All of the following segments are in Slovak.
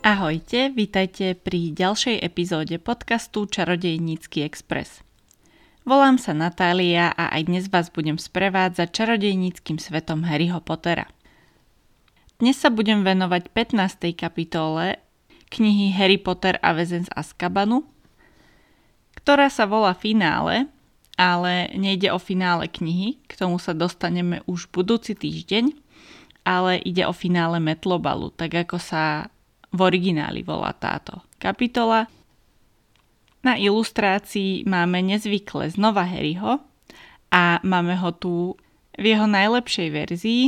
Ahojte, vítajte pri ďalšej epizóde podcastu Čarodejnícky Express. Volám sa Natália a aj dnes vás budem sprevádzať čarodejníckým svetom Harryho Pottera. Dnes sa budem venovať 15. kapitole knihy Harry Potter a väzen z Azkabanu, ktorá sa volá Finále, ale nejde o finále knihy, k tomu sa dostaneme už budúci týždeň, ale ide o finále Metlobalu, tak ako sa v origináli volá táto kapitola. Na ilustrácii máme nezvykle znova Harryho a máme ho tu v jeho najlepšej verzii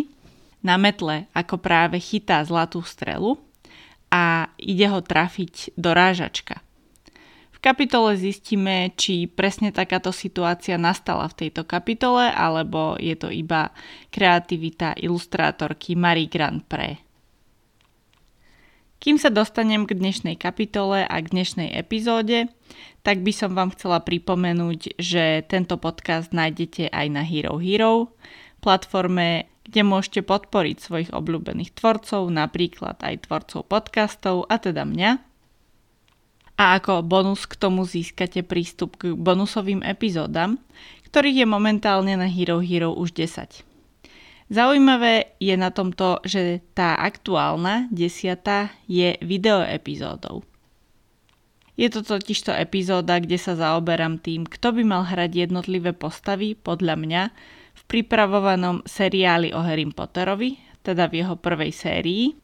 na metle, ako práve chytá zlatú strelu a ide ho trafiť do rážačka. V kapitole zistíme, či presne takáto situácia nastala v tejto kapitole, alebo je to iba kreativita ilustrátorky Marie Grand Pré. Kým sa dostanem k dnešnej kapitole a k dnešnej epizóde, tak by som vám chcela pripomenúť, že tento podcast nájdete aj na Hero Hero, platforme, kde môžete podporiť svojich obľúbených tvorcov, napríklad aj tvorcov podcastov, a teda mňa. A ako bonus k tomu získate prístup k bonusovým epizódam, ktorých je momentálne na Hero Hero už 10. Zaujímavé je na tomto, že tá aktuálna, desiata, je video epizódou. Je to totižto epizóda, kde sa zaoberám tým, kto by mal hrať jednotlivé postavy podľa mňa v pripravovanom seriáli o Harry Potterovi, teda v jeho prvej sérii.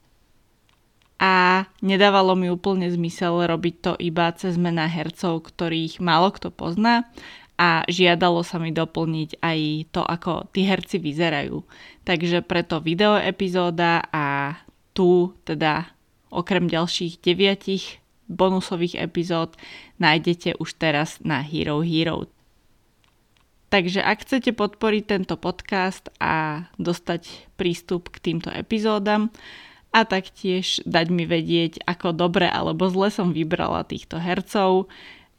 A nedávalo mi úplne zmysel robiť to iba cez mená hercov, ktorých málo kto pozná a žiadalo sa mi doplniť aj to, ako tí herci vyzerajú. Takže preto video epizóda a tu teda okrem ďalších deviatich bonusových epizód nájdete už teraz na Hero Hero. Takže ak chcete podporiť tento podcast a dostať prístup k týmto epizódam a taktiež dať mi vedieť, ako dobre alebo zle som vybrala týchto hercov,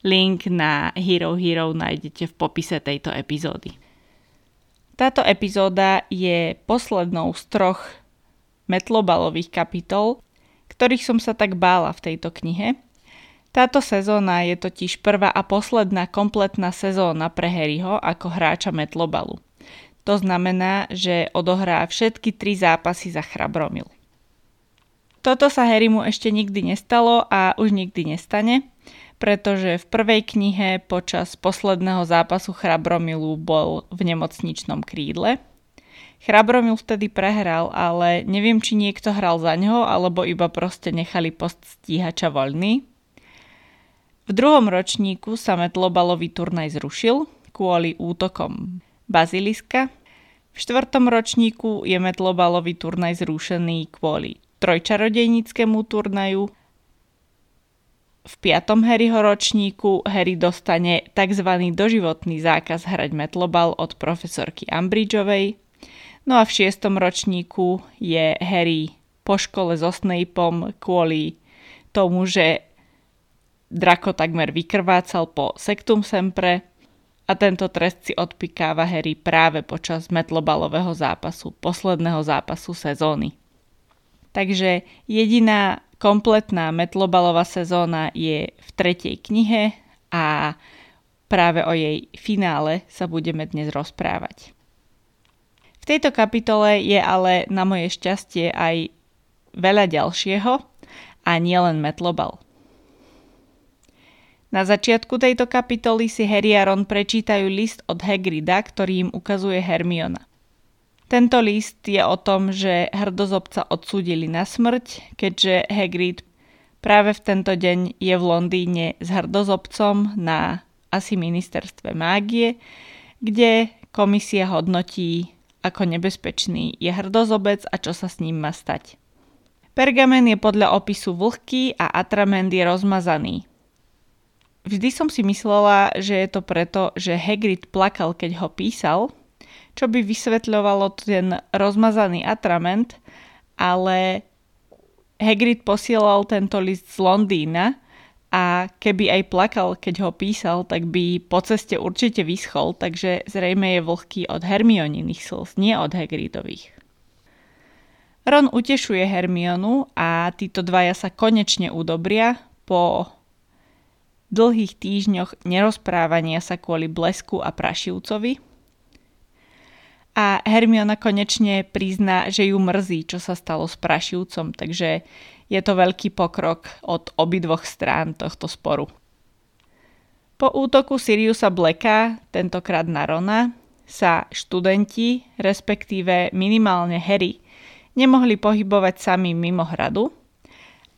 Link na Hero Hero nájdete v popise tejto epizódy. Táto epizóda je poslednou z troch metlobalových kapitol, ktorých som sa tak bála v tejto knihe. Táto sezóna je totiž prvá a posledná kompletná sezóna pre Harryho ako hráča metlobalu. To znamená, že odohrá všetky tri zápasy za Chrabromil. Toto sa Harrymu ešte nikdy nestalo a už nikdy nestane pretože v prvej knihe počas posledného zápasu Chrabromilu bol v nemocničnom krídle. Chrabromil vtedy prehral, ale neviem, či niekto hral za neho, alebo iba proste nechali post stíhača voľný. V druhom ročníku sa metlobalový turnaj zrušil kvôli útokom baziliska. V štvrtom ročníku je metlobalový turnaj zrušený kvôli trojčarodejníckému turnaju v piatom Harryho ročníku Harry dostane tzv. doživotný zákaz hrať metlobal od profesorky Umbridgeovej. No a v šiestom ročníku je Harry po škole so Snapeom kvôli tomu, že Drako takmer vykrvácal po Sectum Sempre a tento trest si odpikáva Harry práve počas metlobalového zápasu, posledného zápasu sezóny. Takže jediná kompletná metlobalová sezóna je v tretej knihe a práve o jej finále sa budeme dnes rozprávať. V tejto kapitole je ale na moje šťastie aj veľa ďalšieho a nielen metlobal. Na začiatku tejto kapitoly si Harry a Ron prečítajú list od Hagrida, ktorý im ukazuje Hermiona. Tento list je o tom, že hrdozobca odsúdili na smrť, keďže Hagrid práve v tento deň je v Londýne s hrdozobcom na asi ministerstve mágie, kde komisia hodnotí, ako nebezpečný je hrdozobec a čo sa s ním má stať. Pergamen je podľa opisu vlhký a atrament je rozmazaný. Vždy som si myslela, že je to preto, že Hagrid plakal, keď ho písal, čo by vysvetľovalo ten rozmazaný atrament, ale Hagrid posielal tento list z Londýna a keby aj plakal, keď ho písal, tak by po ceste určite vyschol, takže zrejme je vlhký od Hermioniných slz, nie od Hagridových. Ron utešuje Hermionu a títo dvaja sa konečne udobria po dlhých týždňoch nerozprávania sa kvôli blesku a prašivcovi. A Hermiona konečne prizná, že ju mrzí, čo sa stalo s prašivcom, takže je to veľký pokrok od obidvoch strán tohto sporu. Po útoku Siriusa Blacka, tentokrát na Rona, sa študenti, respektíve minimálne Harry, nemohli pohybovať sami mimo hradu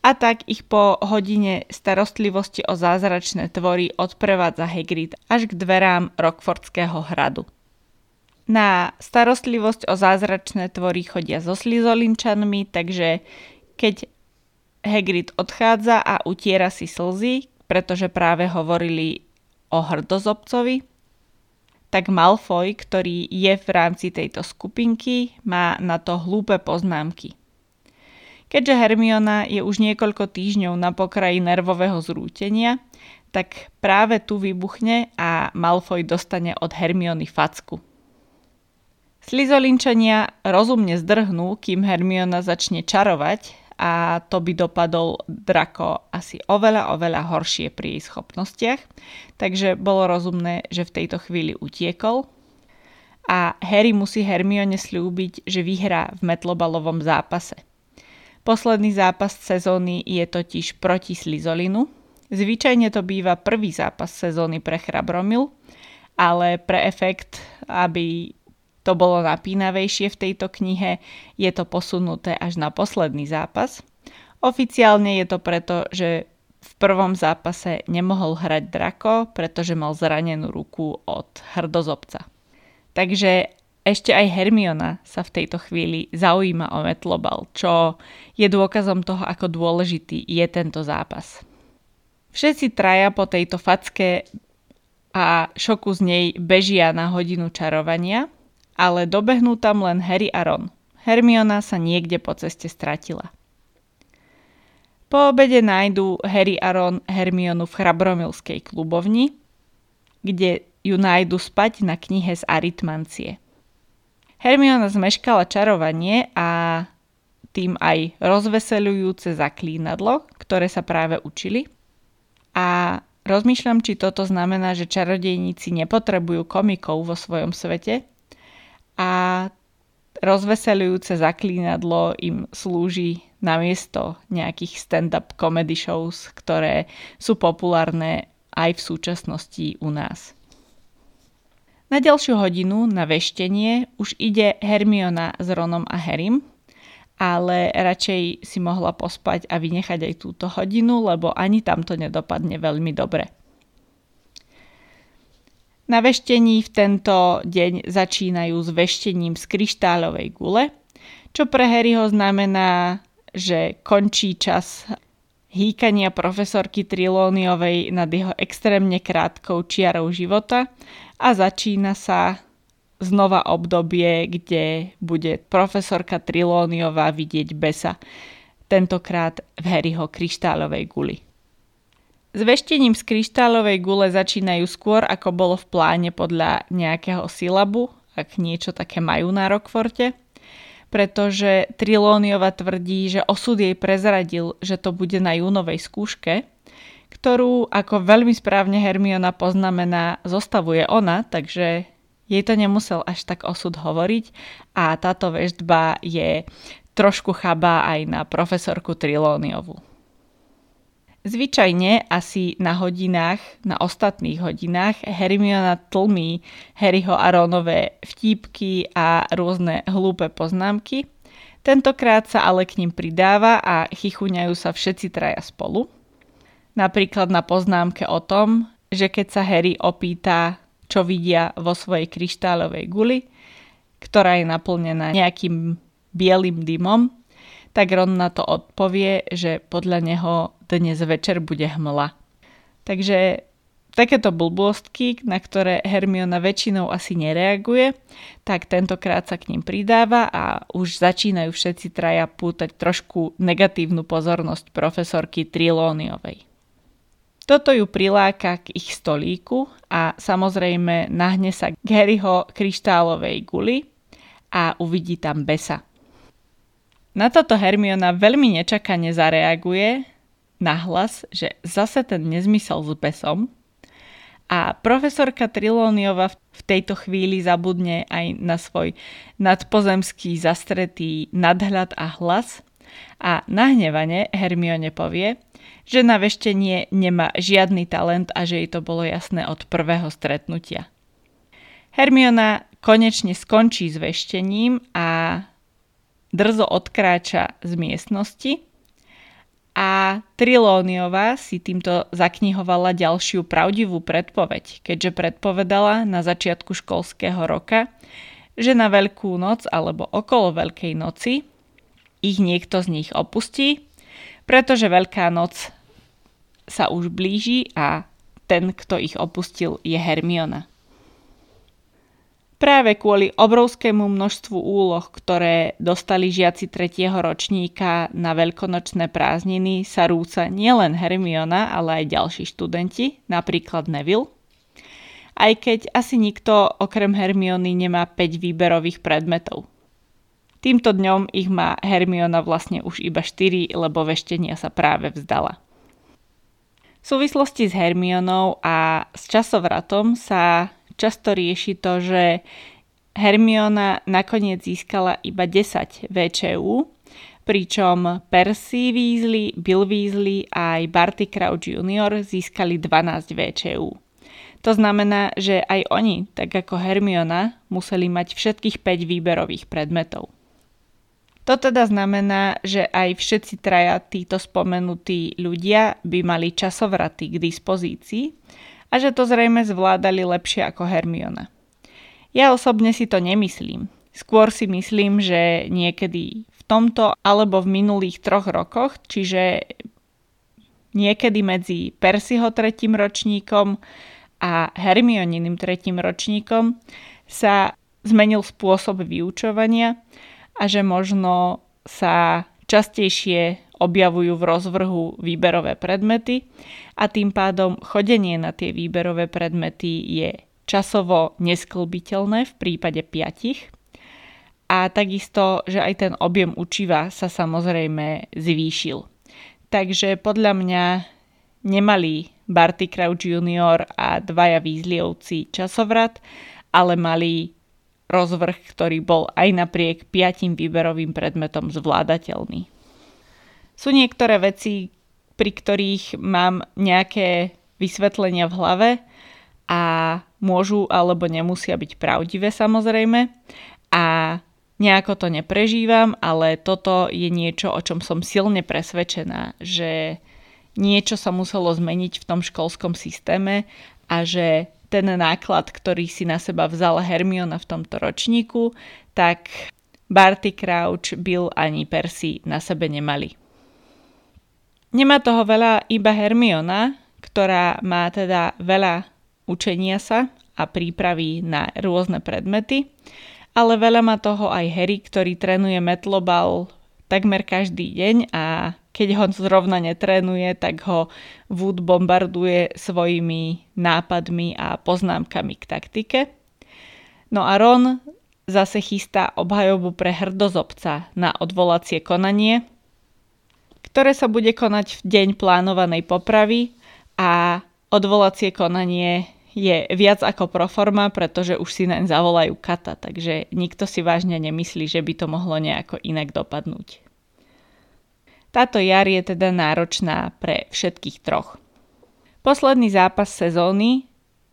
a tak ich po hodine starostlivosti o zázračné tvory odprevádza Hagrid až k dverám Rockfordského hradu. Na starostlivosť o zázračné tvory chodia so slizolinčanmi, takže keď Hagrid odchádza a utiera si slzy, pretože práve hovorili o hrdozobcovi, tak Malfoy, ktorý je v rámci tejto skupinky, má na to hlúpe poznámky. Keďže Hermiona je už niekoľko týždňov na pokraji nervového zrútenia, tak práve tu vybuchne a Malfoy dostane od Hermiony facku. Slizolinčania rozumne zdrhnú, kým Hermiona začne čarovať a to by dopadol Drako asi oveľa, oveľa horšie pri jej schopnostiach. Takže bolo rozumné, že v tejto chvíli utiekol. A Harry musí Hermione slúbiť, že vyhrá v metlobalovom zápase. Posledný zápas sezóny je totiž proti Slizolinu. Zvyčajne to býva prvý zápas sezóny pre Chrabromil, ale pre efekt, aby to bolo napínavejšie v tejto knihe, je to posunuté až na posledný zápas. Oficiálne je to preto, že v prvom zápase nemohol hrať Drako, pretože mal zranenú ruku od hrdozobca. Takže ešte aj Hermiona sa v tejto chvíli zaujíma o Metlobal, čo je dôkazom toho, ako dôležitý je tento zápas. Všetci traja po tejto facke a šoku z nej bežia na hodinu čarovania – ale dobehnú tam len Harry a Ron. Hermiona sa niekde po ceste stratila. Po obede nájdú Harry a Ron Hermionu v Chrabromilskej klubovni, kde ju nájdu spať na knihe z aritmancie. Hermiona zmeškala čarovanie a tým aj rozveselujúce zaklínadlo, ktoré sa práve učili. A rozmýšľam, či toto znamená, že čarodejníci nepotrebujú komikov vo svojom svete, a rozveselujúce zaklínadlo im slúži namiesto nejakých stand-up comedy shows, ktoré sú populárne aj v súčasnosti u nás. Na ďalšiu hodinu na veštenie už ide Hermiona s Ronom a Harrym, ale radšej si mohla pospať a vynechať aj túto hodinu, lebo ani tam to nedopadne veľmi dobre. Na veštení v tento deň začínajú s veštením z kryštáľovej gule, čo pre Harryho znamená, že končí čas hýkania profesorky Trilóniovej nad jeho extrémne krátkou čiarou života a začína sa znova obdobie, kde bude profesorka Trilóniová vidieť besa, tentokrát v Harryho kryštáľovej guli. S veštením z kryštálovej gule začínajú skôr, ako bolo v pláne podľa nejakého silabu, ak niečo také majú na Rockforte, pretože Trilóniova tvrdí, že osud jej prezradil, že to bude na júnovej skúške, ktorú, ako veľmi správne Hermiona poznamená, zostavuje ona, takže jej to nemusel až tak osud hovoriť a táto veštba je trošku chabá aj na profesorku Trilóniovu. Zvyčajne asi na hodinách, na ostatných hodinách Hermiona tlmí Harryho a Ronové vtípky a rôzne hlúpe poznámky. Tentokrát sa ale k ním pridáva a chichuňajú sa všetci traja spolu. Napríklad na poznámke o tom, že keď sa Harry opýta, čo vidia vo svojej kryštálovej guli, ktorá je naplnená nejakým bielým dymom, tak Ron na to odpovie, že podľa neho dnes večer bude hmla. Takže takéto blbostky, na ktoré Hermiona väčšinou asi nereaguje, tak tentokrát sa k ním pridáva a už začínajú všetci traja pútať trošku negatívnu pozornosť profesorky Trilóniovej. Toto ju priláka k ich stolíku a samozrejme nahne sa k Harryho kryštálovej guli a uvidí tam besa. Na toto Hermiona veľmi nečakane zareaguje na hlas, že zase ten nezmysel s besom a profesorka Trilóniova v tejto chvíli zabudne aj na svoj nadpozemský zastretý nadhľad a hlas a nahnevane Hermione povie, že na veštenie nemá žiadny talent a že jej to bolo jasné od prvého stretnutia. Hermiona konečne skončí s veštením a drzo odkráča z miestnosti a Trilóniová si týmto zaknihovala ďalšiu pravdivú predpoveď, keďže predpovedala na začiatku školského roka, že na Veľkú noc alebo okolo Veľkej noci ich niekto z nich opustí, pretože Veľká noc sa už blíži a ten, kto ich opustil, je Hermiona. Práve kvôli obrovskému množstvu úloh, ktoré dostali žiaci tretieho ročníka na veľkonočné prázdniny, sa rúca nielen Hermiona, ale aj ďalší študenti, napríklad Neville. Aj keď asi nikto okrem Hermiony nemá 5 výberových predmetov. Týmto dňom ich má Hermiona vlastne už iba 4, lebo veštenia sa práve vzdala. V súvislosti s Hermionou a s časovratom sa často rieši to, že Hermiona nakoniec získala iba 10 VČU, pričom Percy Weasley, Bill Weasley a aj Barty Crouch Jr. získali 12 VČU. To znamená, že aj oni, tak ako Hermiona, museli mať všetkých 5 výberových predmetov. To teda znamená, že aj všetci traja títo spomenutí ľudia by mali časovraty k dispozícii, a že to zrejme zvládali lepšie ako Hermiona. Ja osobne si to nemyslím. Skôr si myslím, že niekedy v tomto alebo v minulých troch rokoch, čiže niekedy medzi Percyho tretím ročníkom a Hermioniným tretím ročníkom sa zmenil spôsob vyučovania a že možno sa častejšie objavujú v rozvrhu výberové predmety a tým pádom chodenie na tie výberové predmety je časovo nesklbiteľné v prípade piatich a takisto, že aj ten objem učiva sa samozrejme zvýšil. Takže podľa mňa nemali Barty Crouch Jr. a dvaja výzlievci časovrat, ale mali rozvrh, ktorý bol aj napriek piatim výberovým predmetom zvládateľný. Sú niektoré veci, pri ktorých mám nejaké vysvetlenia v hlave a môžu alebo nemusia byť pravdivé samozrejme a nejako to neprežívam, ale toto je niečo, o čom som silne presvedčená, že niečo sa muselo zmeniť v tom školskom systéme a že ten náklad, ktorý si na seba vzala Hermiona v tomto ročníku, tak Barty Crouch, Bill ani Percy na sebe nemali. Nemá toho veľa iba Hermiona, ktorá má teda veľa učenia sa a prípravy na rôzne predmety, ale veľa má toho aj Harry, ktorý trénuje metlobal takmer každý deň a keď ho zrovna netrénuje, tak ho Wood bombarduje svojimi nápadmi a poznámkami k taktike. No a Ron zase chystá obhajobu pre hrdozobca na odvolacie konanie, ktoré sa bude konať v deň plánovanej popravy a odvolacie konanie je viac ako proforma, pretože už si naň zavolajú kata, takže nikto si vážne nemyslí, že by to mohlo nejako inak dopadnúť. Táto jar je teda náročná pre všetkých troch. Posledný zápas sezóny,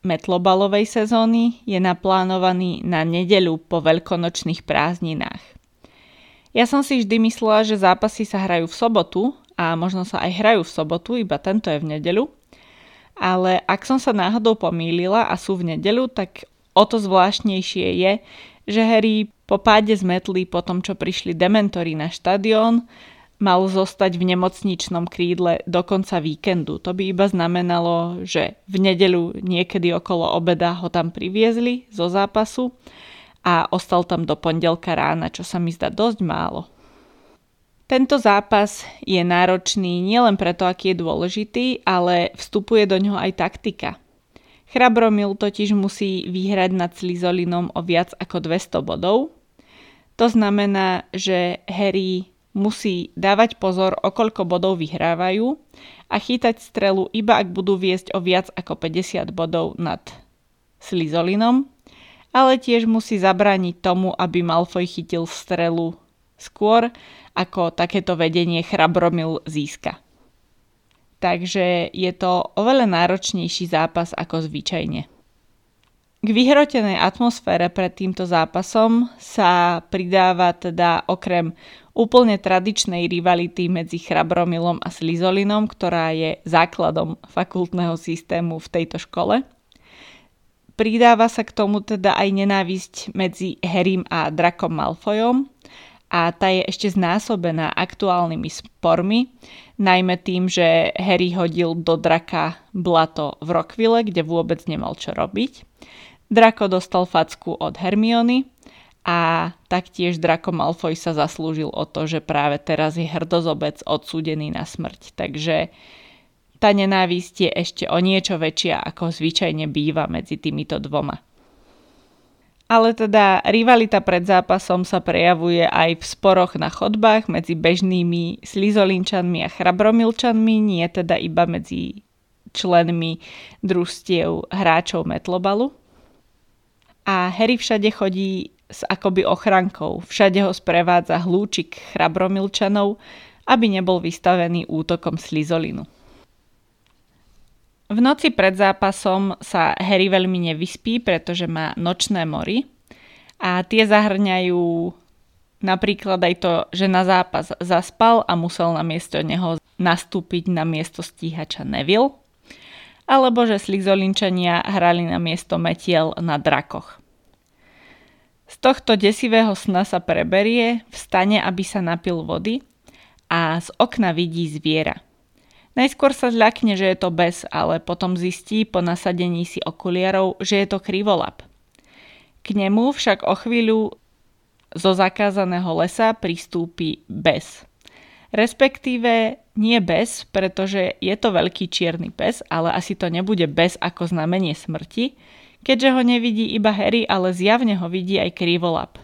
metlobalovej sezóny, je naplánovaný na nedeľu po veľkonočných prázdninách. Ja som si vždy myslela, že zápasy sa hrajú v sobotu a možno sa aj hrajú v sobotu, iba tento je v nedelu. Ale ak som sa náhodou pomýlila a sú v nedelu, tak o to zvláštnejšie je, že Harry po páde z metly po tom, čo prišli dementori na štadión, mal zostať v nemocničnom krídle do konca víkendu. To by iba znamenalo, že v nedelu niekedy okolo obeda ho tam priviezli zo zápasu a ostal tam do pondelka rána, čo sa mi zdá dosť málo. Tento zápas je náročný nielen preto, aký je dôležitý, ale vstupuje do ňoho aj taktika. Chrabromil totiž musí vyhrať nad Slizolinom o viac ako 200 bodov. To znamená, že Harry musí dávať pozor, o koľko bodov vyhrávajú a chytať strelu iba ak budú viesť o viac ako 50 bodov nad Slizolinom, ale tiež musí zabrániť tomu, aby Malfoy chytil strelu skôr, ako takéto vedenie Chrabromil získa. Takže je to oveľa náročnejší zápas ako zvyčajne. K vyhrotenej atmosfére pred týmto zápasom sa pridáva teda okrem úplne tradičnej rivality medzi Chrabromilom a Slizolinom, ktorá je základom fakultného systému v tejto škole. Pridáva sa k tomu teda aj nenávisť medzi Harrym a Drakom Malfoyom a tá je ešte znásobená aktuálnymi spormi, najmä tým, že Harry hodil do draka blato v Rockville, kde vôbec nemal čo robiť Draco dostal facku od Hermiony a taktiež Draco Malfoy sa zaslúžil o to, že práve teraz je hrdozobec odsúdený na smrť. Takže tá nenávisť je ešte o niečo väčšia, ako zvyčajne býva medzi týmito dvoma. Ale teda rivalita pred zápasom sa prejavuje aj v sporoch na chodbách medzi bežnými slizolinčanmi a chrabromilčanmi, nie teda iba medzi členmi družstiev hráčov Metlobalu a Harry všade chodí s akoby ochrankou. Všade ho sprevádza hlúčik chrabromilčanov, aby nebol vystavený útokom slizolinu. V noci pred zápasom sa Harry veľmi nevyspí, pretože má nočné mory a tie zahrňajú napríklad aj to, že na zápas zaspal a musel na miesto neho nastúpiť na miesto stíhača Neville alebo že slizolinčania hrali na miesto metiel na drakoch. Z tohto desivého sna sa preberie, vstane, aby sa napil vody a z okna vidí zviera. Najskôr sa zľakne, že je to bez, ale potom zistí po nasadení si okuliarov, že je to krivolap. K nemu však o chvíľu zo zakázaného lesa pristúpi bez. Respektíve nie bez, pretože je to veľký čierny pes, ale asi to nebude bez ako znamenie smrti, keďže ho nevidí iba Harry, ale zjavne ho vidí aj krivolap.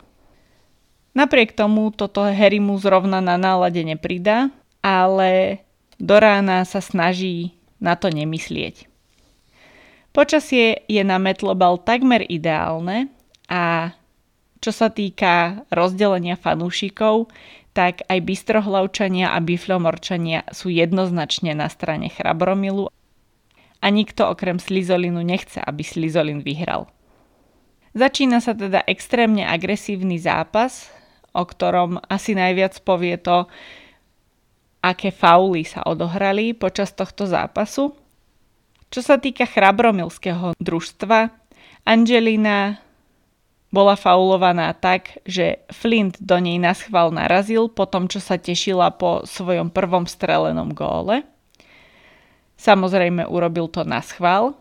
Napriek tomu toto Harry mu zrovna na nálade nepridá, ale do rána sa snaží na to nemyslieť. Počasie je na Metlobal takmer ideálne a čo sa týka rozdelenia fanúšikov, tak aj bystrohlavčania a biflomorčania sú jednoznačne na strane Chrabromilu a nikto okrem Slizolinu nechce, aby Slizolin vyhral. Začína sa teda extrémne agresívny zápas, o ktorom asi najviac povie to, aké fauly sa odohrali počas tohto zápasu. Čo sa týka chrabromilského družstva, Angelina bola faulovaná tak, že Flint do nej naschval narazil po tom, čo sa tešila po svojom prvom strelenom góle. Samozrejme urobil to na schvál.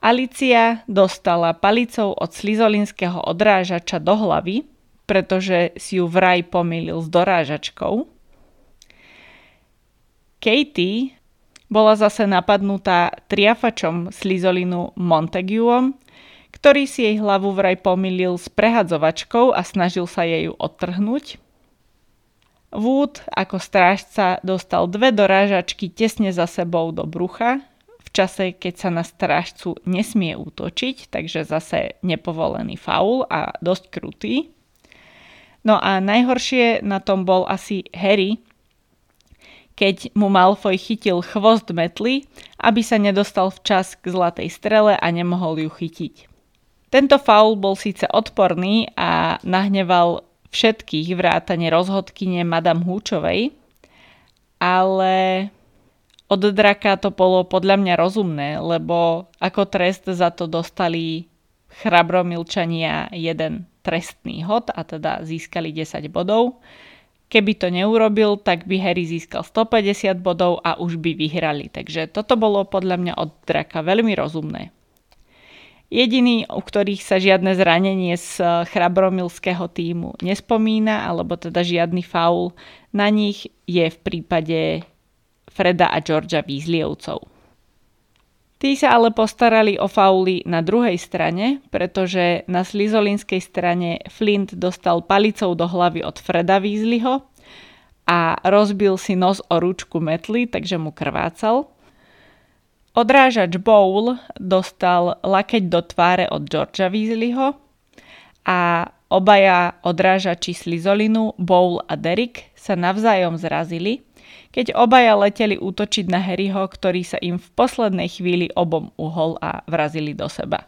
Alicia dostala palicou od slizolinského odrážača do hlavy, pretože si ju vraj pomýlil s dorážačkou. Katie bola zase napadnutá triafačom slizolinu Montagueom, ktorý si jej hlavu vraj pomýlil s prehadzovačkou a snažil sa jej ju odtrhnúť. Wood ako strážca dostal dve dorážačky tesne za sebou do brucha, v čase, keď sa na strážcu nesmie útočiť, takže zase nepovolený faul a dosť krutý. No a najhoršie na tom bol asi Harry, keď mu Malfoy chytil chvost metly, aby sa nedostal včas k zlatej strele a nemohol ju chytiť. Tento faul bol síce odporný a nahneval všetkých vrátane rozhodkyne Madame Húčovej, ale od draka to bolo podľa mňa rozumné, lebo ako trest za to dostali chrabromilčania jeden trestný hod a teda získali 10 bodov. Keby to neurobil, tak by Harry získal 150 bodov a už by vyhrali. Takže toto bolo podľa mňa od draka veľmi rozumné. Jediný, u ktorých sa žiadne zranenie z eh, chrabromilského týmu nespomína, alebo teda žiadny faul na nich je v prípade Freda a Georgia Weasleyovcov. Tí sa ale postarali o fauly na druhej strane, pretože na slizolinskej strane Flint dostal palicou do hlavy od Freda Weasleyho, a rozbil si nos o ručku metly, takže mu krvácal. Odrážač Bowl dostal lakeť do tváre od Georgia Weasleyho a obaja odrážači slizolinu, Bowl a Derek, sa navzájom zrazili, keď obaja leteli útočiť na Harryho, ktorý sa im v poslednej chvíli obom uhol a vrazili do seba.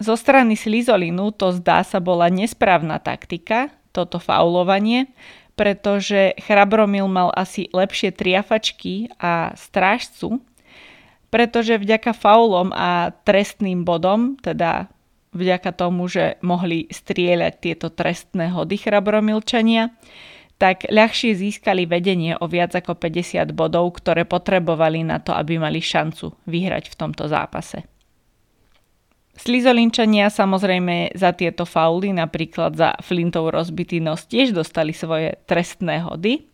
Zo strany Slizolinu to zdá sa bola nesprávna taktika, toto faulovanie, pretože Chrabromil mal asi lepšie triafačky a strážcu, pretože vďaka faulom a trestným bodom, teda vďaka tomu, že mohli strieľať tieto trestné hody chrabromilčania, tak ľahšie získali vedenie o viac ako 50 bodov, ktoré potrebovali na to, aby mali šancu vyhrať v tomto zápase. Slizolinčania samozrejme za tieto fauly, napríklad za Flintov rozbitý nos, tiež dostali svoje trestné hody,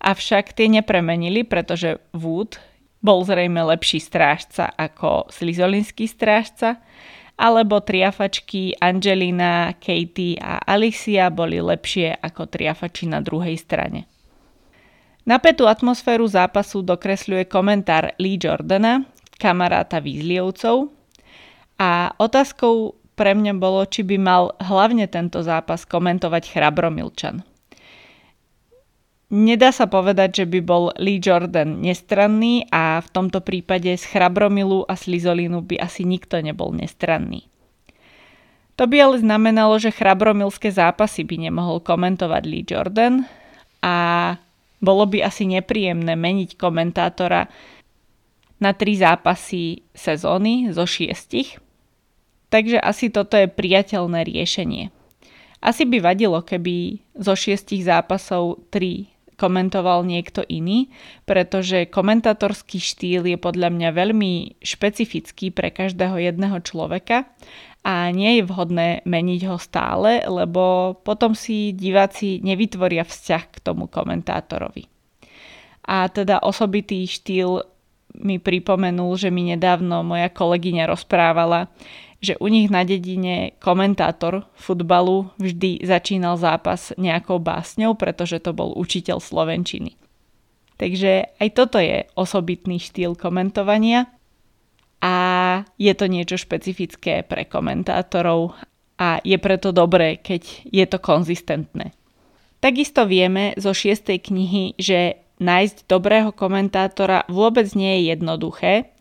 avšak tie nepremenili, pretože Wood bol zrejme lepší strážca ako slizolinský strážca, alebo triafačky Angelina, Katie a Alicia boli lepšie ako triafači na druhej strane. Napätú atmosféru zápasu dokresľuje komentár Lee Jordana, kamaráta Weasleyovcov. A otázkou pre mňa bolo, či by mal hlavne tento zápas komentovať Chrabromilčan. Nedá sa povedať, že by bol Lee Jordan nestranný a v tomto prípade z Chrabromilu a Slizolínu by asi nikto nebol nestranný. To by ale znamenalo, že chrabromilské zápasy by nemohol komentovať Lee Jordan a bolo by asi nepríjemné meniť komentátora na tri zápasy sezóny zo šiestich. Takže asi toto je priateľné riešenie. Asi by vadilo, keby zo šiestich zápasov tri komentoval niekto iný, pretože komentátorský štýl je podľa mňa veľmi špecifický pre každého jedného človeka a nie je vhodné meniť ho stále, lebo potom si diváci nevytvoria vzťah k tomu komentátorovi. A teda osobitý štýl mi pripomenul, že mi nedávno moja kolegyňa rozprávala, že u nich na dedine komentátor futbalu vždy začínal zápas nejakou básňou, pretože to bol učiteľ slovenčiny. Takže aj toto je osobitný štýl komentovania a je to niečo špecifické pre komentátorov a je preto dobré, keď je to konzistentné. Takisto vieme zo šiestej knihy, že nájsť dobrého komentátora vôbec nie je jednoduché,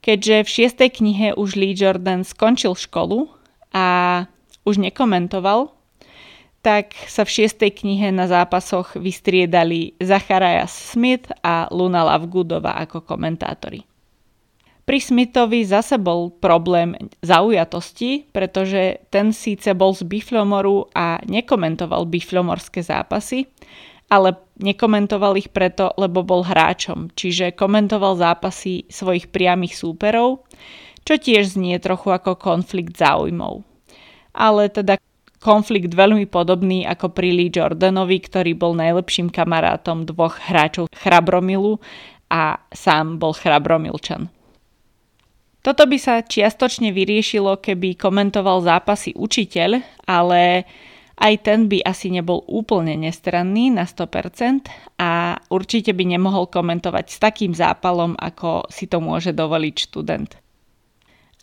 Keďže v šiestej knihe už Lee Jordan skončil školu a už nekomentoval, tak sa v šiestej knihe na zápasoch vystriedali Zachariah Smith a Luna Lovegoodova ako komentátori. Pri Smithovi zase bol problém zaujatosti, pretože ten síce bol z Biflomoru a nekomentoval biflomorské zápasy, ale nekomentoval ich preto, lebo bol hráčom, čiže komentoval zápasy svojich priamých súperov, čo tiež znie trochu ako konflikt záujmov. Ale teda konflikt veľmi podobný ako pri Lee Jordanovi, ktorý bol najlepším kamarátom dvoch hráčov Chrabromilu a sám bol Chrabromilčan. Toto by sa čiastočne vyriešilo, keby komentoval zápasy učiteľ, ale aj ten by asi nebol úplne nestranný na 100% a určite by nemohol komentovať s takým zápalom, ako si to môže dovoliť študent.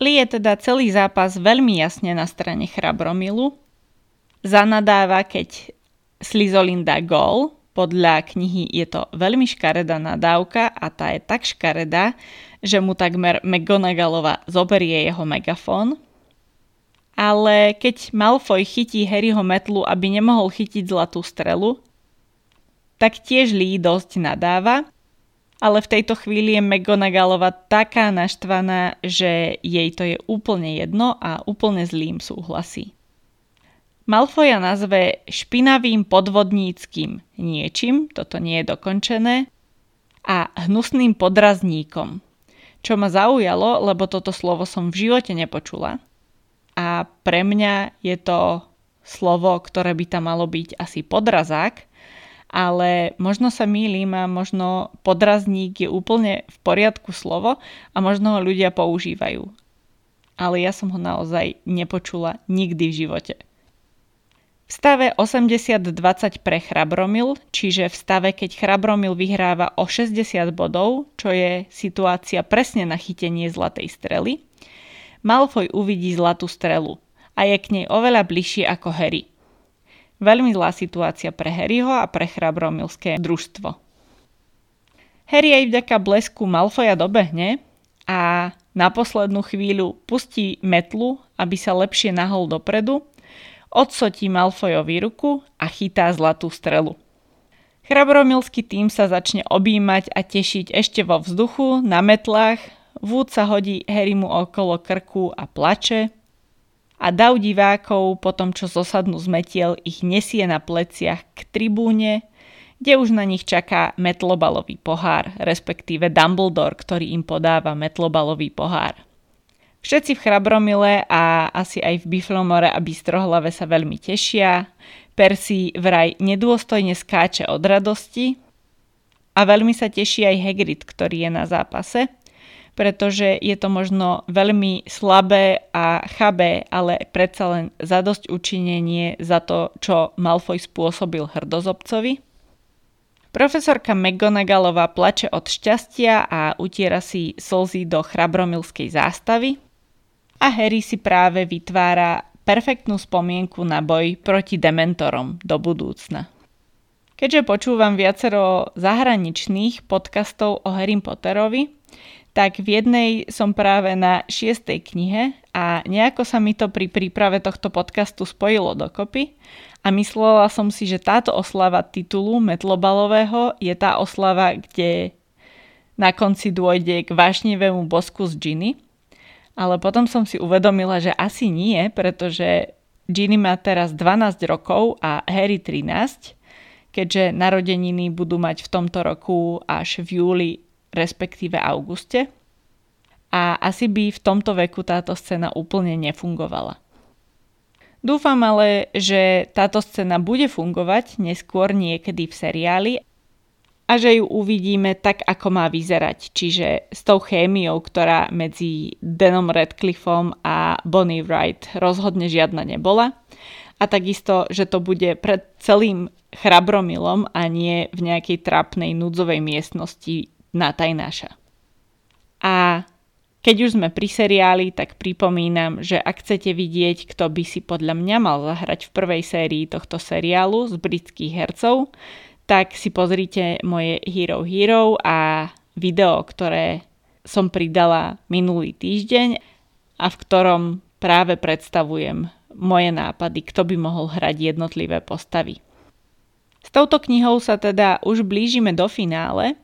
Lee je teda celý zápas veľmi jasne na strane Chrabromilu. Zanadáva, keď Slizolin dá gól, podľa knihy je to veľmi škaredá nadávka a tá je tak škaredá, že mu takmer McGonagallová zoberie jeho megafón ale keď Malfoy chytí Harryho metlu, aby nemohol chytiť zlatú strelu, tak tiež Lee dosť nadáva, ale v tejto chvíli je McGonagallova taká naštvaná, že jej to je úplne jedno a úplne zlým súhlasí. Malfoja nazve špinavým podvodníckým niečím, toto nie je dokončené, a hnusným podrazníkom. Čo ma zaujalo, lebo toto slovo som v živote nepočula – a pre mňa je to slovo, ktoré by tam malo byť asi podrazák, ale možno sa mýlim a možno podrazník je úplne v poriadku slovo a možno ho ľudia používajú. Ale ja som ho naozaj nepočula nikdy v živote. V stave 80-20 pre Chrabromil, čiže v stave, keď Chrabromil vyhráva o 60 bodov, čo je situácia presne na chytenie zlatej strely, Malfoy uvidí zlatú strelu a je k nej oveľa bližšie ako Harry. Veľmi zlá situácia pre Harryho a pre Chrabromilské družstvo. Harry aj vďaka blesku Malfoja dobehne a na poslednú chvíľu pustí metlu, aby sa lepšie nahol dopredu odsotí Malfojovi ruku a chytá zlatú strelu. Chrabromilský tým sa začne objímať a tešiť ešte vo vzduchu, na metlách, Wood sa hodí Harrymu okolo krku a plače a dav divákov po tom, čo zosadnú z metiel, ich nesie na pleciach k tribúne, kde už na nich čaká metlobalový pohár, respektíve Dumbledore, ktorý im podáva metlobalový pohár. Všetci v Chrabromile a asi aj v Biflomore a Bystrohlave sa veľmi tešia. Percy vraj nedôstojne skáče od radosti a veľmi sa teší aj Hagrid, ktorý je na zápase, pretože je to možno veľmi slabé a chabé, ale predsa len zadosť učinenie za to, čo Malfoy spôsobil hrdozobcovi. Profesorka McGonagallová plače od šťastia a utiera si slzy do chrabromilskej zástavy a Harry si práve vytvára perfektnú spomienku na boj proti dementorom do budúcna. Keďže počúvam viacero zahraničných podcastov o Harry Potterovi, tak v jednej som práve na šiestej knihe a nejako sa mi to pri príprave tohto podcastu spojilo dokopy a myslela som si, že táto oslava titulu Metlobalového je tá oslava, kde na konci dôjde k vášnivému bosku z Ginny ale potom som si uvedomila, že asi nie, pretože Ginny má teraz 12 rokov a Harry 13, keďže narodeniny budú mať v tomto roku až v júli, respektíve auguste. A asi by v tomto veku táto scéna úplne nefungovala. Dúfam ale, že táto scéna bude fungovať neskôr niekedy v seriáli a že ju uvidíme tak, ako má vyzerať. Čiže s tou chémiou, ktorá medzi Denom Radcliffom a Bonnie Wright rozhodne žiadna nebola. A takisto, že to bude pred celým chrabromilom a nie v nejakej trapnej núdzovej miestnosti na tajnáša. A keď už sme pri seriáli, tak pripomínam, že ak chcete vidieť, kto by si podľa mňa mal zahrať v prvej sérii tohto seriálu z britských hercov, tak si pozrite moje Hero Hero a video, ktoré som pridala minulý týždeň a v ktorom práve predstavujem moje nápady, kto by mohol hrať jednotlivé postavy. S touto knihou sa teda už blížime do finále.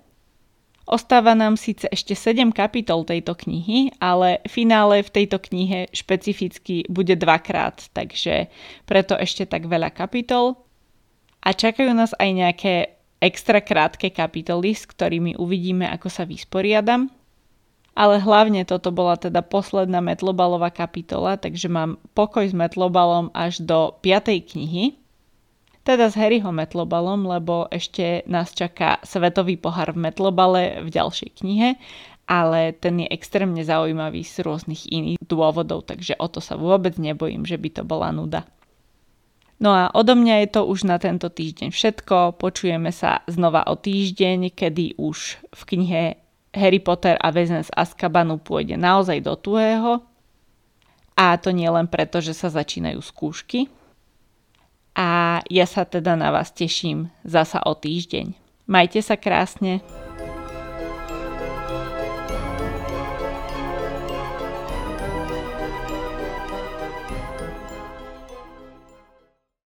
Ostáva nám síce ešte 7 kapitol tejto knihy, ale finále v tejto knihe špecificky bude dvakrát, takže preto ešte tak veľa kapitol a čakajú nás aj nejaké extra krátke kapitoly, s ktorými uvidíme, ako sa vysporiadam. Ale hlavne toto bola teda posledná metlobalová kapitola, takže mám pokoj s metlobalom až do 5. knihy. Teda s Harryho metlobalom, lebo ešte nás čaká Svetový pohár v metlobale v ďalšej knihe, ale ten je extrémne zaujímavý z rôznych iných dôvodov, takže o to sa vôbec nebojím, že by to bola nuda. No a odo mňa je to už na tento týždeň všetko. Počujeme sa znova o týždeň, kedy už v knihe Harry Potter a väzen z Azkabanu pôjde naozaj do tuhého. A to nie len preto, že sa začínajú skúšky. A ja sa teda na vás teším zasa o týždeň. Majte sa krásne.